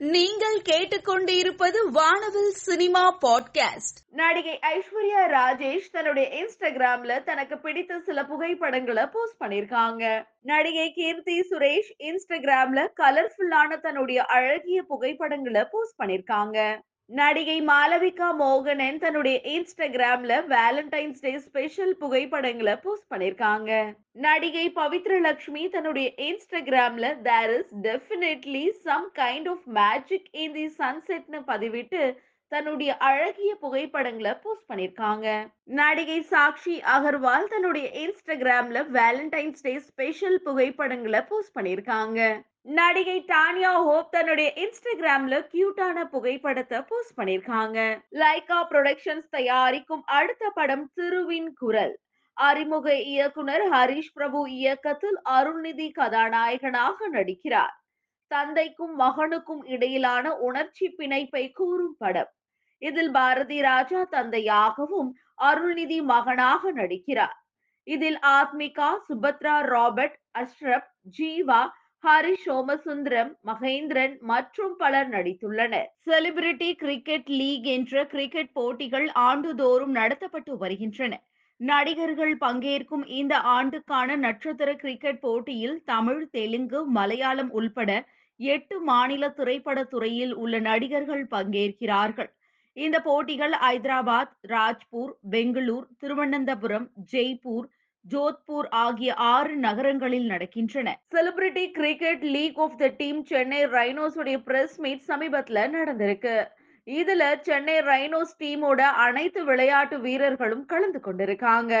நீங்கள் கேட்டுக்கொண்டிருப்பது வானவில் சினிமா பாட்காஸ்ட். நடிகை ஐஸ்வர்யா ராஜேஷ் தன்னுடைய இன்ஸ்டாகிராம்ல தனக்கு பிடித்த சில புகைப்படங்களை போஸ்ட் பண்ணிருக்காங்க நடிகை கீர்த்தி சுரேஷ் இன்ஸ்டாகிராம்ல கலர்ஃபுல்லான தன்னுடைய அழகிய புகைப்படங்களை போஸ்ட் பண்ணிருக்காங்க நடிகை மாலவிகா மோகனன் தன்னுடைய இன்ஸ்டாகிராம்ல வேலண்டைன்ஸ் டே ஸ்பெஷல் புகைப்படங்களை போஸ்ட் பண்ணிருக்காங்க நடிகை பவித்ர லட்சுமி தன்னுடைய இன்ஸ்டாகிராம்ல there is definitely some kind of magic in the சன்செட்னு பதிவிட்டு தன்னுடைய அழகிய புகைப்படங்களை போஸ்ட் பண்ணிருக்காங்க. நடிகை சாக்ஷி அகர்வால் தன்னுடைய இன்ஸ்டாகிராம்ல வேலண்டைன்ஸ் டே ஸ்பெஷல் புகைப்படங்களை போஸ்ட் பண்ணிருக்காங்க. நடிகை டானியா ஹோப் தன்னுடைய இன்ஸ்டாகிராம்ல கியூட்டான புகைப்படத்தை போஸ்ட் பண்ணிருக்காங்க. லைகா புரொடக்ஷன்ஸ் தயாரிக்கும் அடுத்த படம் திருவின் குரல். அறிமுக இயக்குனர் ஹரிஷ் பிரபு இயக்கத்தில் அருள்நிதி கதாநாயகனாக நடிக்கிறார். தந்தைக்கும் மகனுக்கும் இடையிலான உணர்ச்சி பிணைப்பை கூறும் படம். இதில் பாரதி ராஜா தந்தையாகவும் அருள்நிதி மகனாக நடிக்கிறார். இதில் ஆத்மிகா சுபத்ரா ராபர்ட் அஷ்ரப் ஜீவா ஹரி சோமசுந்தரம் மகேந்திரன் மற்றும் பலர் நடித்துள்ளனர். செலிபிரிட்டி கிரிக்கெட் லீக் என்ற கிரிக்கெட் போட்டிகள் ஆண்டுதோறும் நடத்தப்பட்டு வருகின்றன. நடிகர்கள் பங்கேற்கும் இந்த ஆண்டுக்கான நட்சத்திர கிரிக்கெட் போட்டியில் தமிழ் தெலுங்கு மலையாளம் உள்பட எட்டு மாநில திரைப்பட துறையில் உள்ள நடிகர்கள் பங்கேற்கிறார்கள். இந்த போட்டிகள் ஐதராபாத் ராஜ்பூர் பெங்களூர் திருவனந்தபுரம் ஜெய்ப்பூர் ஜோத்பூர் ஆகிய ஆறு நகரங்களில் நடக்கின்றன. Celebrity cricket league of the team Chennai Rhinos உடைய பிரஸ் மீட் சமீபத்துல நடந்திருக்கு. இதுல சென்னை ரைனோஸ் டீமோட அனைத்து விளையாட்டு வீரர்களும் கலந்து கொண்டிருக்காங்க.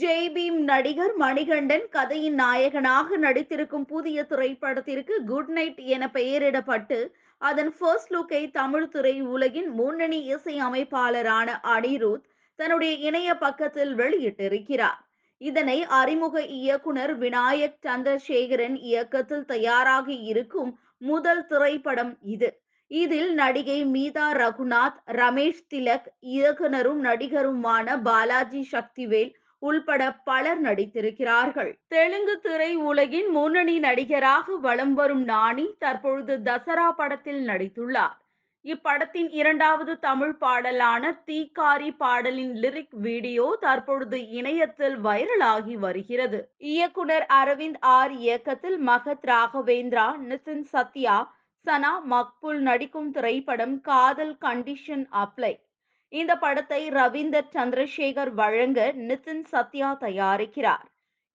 ஜெய் பீம் நடிகர் மணிகண்டன் கதையின் நாயகனாக நடித்திருக்கும் புதிய திரைப்படத்திற்கு குட் நைட் என பெயரிடப்பட்டு அதன் ஃபர்ஸ்ட் லுக்கை தமிழ் துறை உலகின் முன்னணி இசை அமைப்பாளரான அனிருத் தன்னுடைய இணைய பக்கத்தில் வெளியிட்டிருக்கிறார். இதனை அறிமுக இயக்குனர் விநாயக் சந்திரசேகரன் இயக்கத்தில் தயாராக இருக்கும் முதல் திரைப்படம் இது. இதில் நடிகை மீதா ரகுநாத் ரமேஷ் திலக் இயக்குனரும் நடிகருமான பாலாஜி சக்திவேல் உள்பட பலர் நடித்திருக்கிறார்கள். தெலுங்கு திரை உலகின் முன்னணி நடிகராக வலம் வரும் நாணி தற்பொழுது தசரா படத்தில் நடித்துள்ளார். இப்படத்தின் இரண்டாவது தமிழ் பாடலான தீக்காரி பாடலின் லிரிக் வீடியோ தற்பொழுது இணையத்தில் வைரலாகி வருகிறது. இயக்குனர் அரவிந்த் ஆர் இயக்கத்தில் மகத் ராகவேந்திரா நிதின் சத்யா சனா மக்புல் நடிக்கும் திரைப்படம் காதல் கண்டிஷன் அப்ளை. இந்த படத்தை ரவீந்தர் சந்திரசேகர் வழங்க நிதின் சத்யா தயாரிக்கிறார்.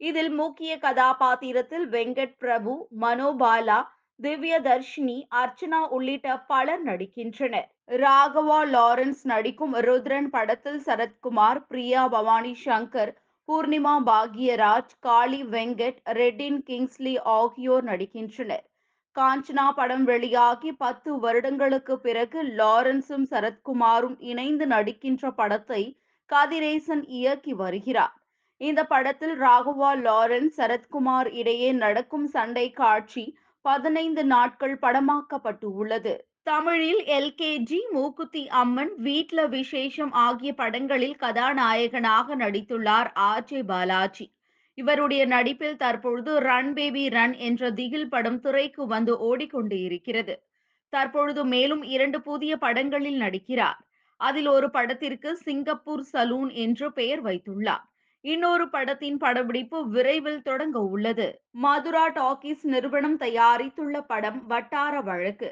இதில் முக்கிய கதாபாத்திரத்தில் வெங்கட் பிரபு மனோபாலா திவ்ய தர்ஷினி அர்ச்சனா உள்ளிட்ட பலர் நடிக்கின்றனர். ராகவா லாரன்ஸ் நடிக்கும் ருத்ரன் படத்தில் சரத்குமார் பிரியா பவானி சங்கர் பூர்ணிமா பாக்யராஜ் காளி வெங்கட் ரெட்டின் கிங்ஸ்லி ஆகியோர் நடிக்கின்றனர். காஞ்சனா படம் வெளியாகி பத்து வருடங்களுக்கு பிறகு லாரன்ஸும் சரத்குமாரும் இணைந்து நடிக்கின்ற படத்தை கதிரேசன் இயக்கி வருகிறார். இந்த படத்தில் ராகவா லாரன்ஸ் சரத்குமார் இடையே நடக்கும் சண்டை காட்சி பதினைந்து நாட்கள் படமாக்கப்பட்டு உள்ளது. தமிழில் எல்கேஜி மூக்குத்தி அம்மன் வீட்ல விசேஷம் ஆகிய படங்களில் கதாநாயகனாக நடித்துள்ளார் ஆர்ஜே பாலாஜி. இவருடைய நடிப்பில் தற்பொழுது ரன் பேபி ரன் என்ற திகில் படம் துறைக்கு வந்து ஓடிக்கொண்டு இருக்கிறது. தற்பொழுது மேலும் இரண்டு புதிய படங்களில் நடிக்கிறார். அதில் ஒரு படத்திற்கு சிங்கப்பூர் சலூன் என்று பெயர் வைத்துள்ளார். இன்னொரு படத்தின் படப்பிடிப்பு விரைவில் தொடங்க உள்ளது. மதுரா டாக்கீஸ் நிறுவனம் தயாரித்துள்ள படம் வட்டார வழக்கு.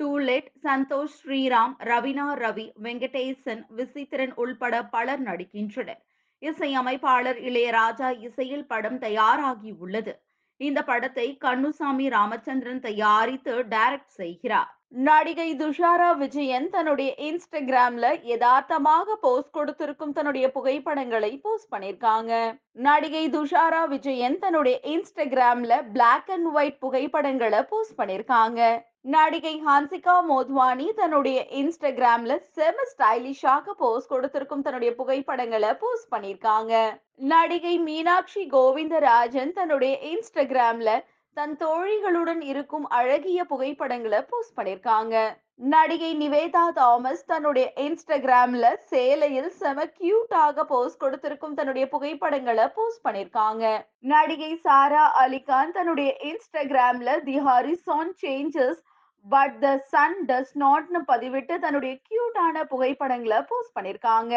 டூலெட் சந்தோஷ் ஸ்ரீராம் ரவினா ரவி வெங்கடேசன் விசித்திரன் உள்பட பலர் நடிக்கின்றனர். இசையமைப்பாளர் இளையராஜா இசையில் படம் தயாராகி உள்ளது. இந்த படத்தை கண்ணுசாமி ராமச்சந்திரன் தயாரித்து டைரக்ட் செய்கிறார். நடிகை துஷாரா விஜயன் தன்னுடைய இன்ஸ்டாகிராம்ல யதார்த்தமாக போஸ்ட் கொடுத்திருக்கும் தன்னுடைய புகைப்படங்களை போஸ்ட் பண்ணிருக்காங்க நடிகை துஷாரா விஜயன் தன்னுடைய இன்ஸ்டாகிராம்ல பிளாக் அண்ட் ஒயிட் புகைப்படங்களை போஸ்ட் பண்ணிருக்காங்க நடிகை ஹான்சிகா மோத்வானி தன்னுடைய இன்ஸ்டாகிராம்ல செம ஸ்டைலிஷாக போஸ்ட் கொடுத்திருக்கும் தன்னுடைய புகைப்படங்களை போஸ்ட் பண்ணிருக்காங்க நடிகை மீனாட்சி கோவிந்தராஜன் தன்னுடைய இன்ஸ்டாகிராம்ல தன் தோழிகளுடன் இருக்கும் அழகிய புகைப்படங்களை போஸ்ட் பண்ணிருக்காங்க. நடிகை நிவேதா தாமஸ் தன்னுடைய இன்ஸ்டாகிராம்ல சேலையில் செம கியூட்டாக போஸ்ட் கொடுத்திருக்கும் தன்னுடைய புகைப்படங்களை போஸ்ட் பண்ணிருக்காங்க. நடிகை சாரா அலிகான் தன்னுடைய இன்ஸ்டாகிராம்ல the horizon changes but the sun does நாட்னு பதிவிட்டு தன்னுடைய கியூட்டான புகைப்படங்களை போஸ்ட் பண்ணிருக்காங்க.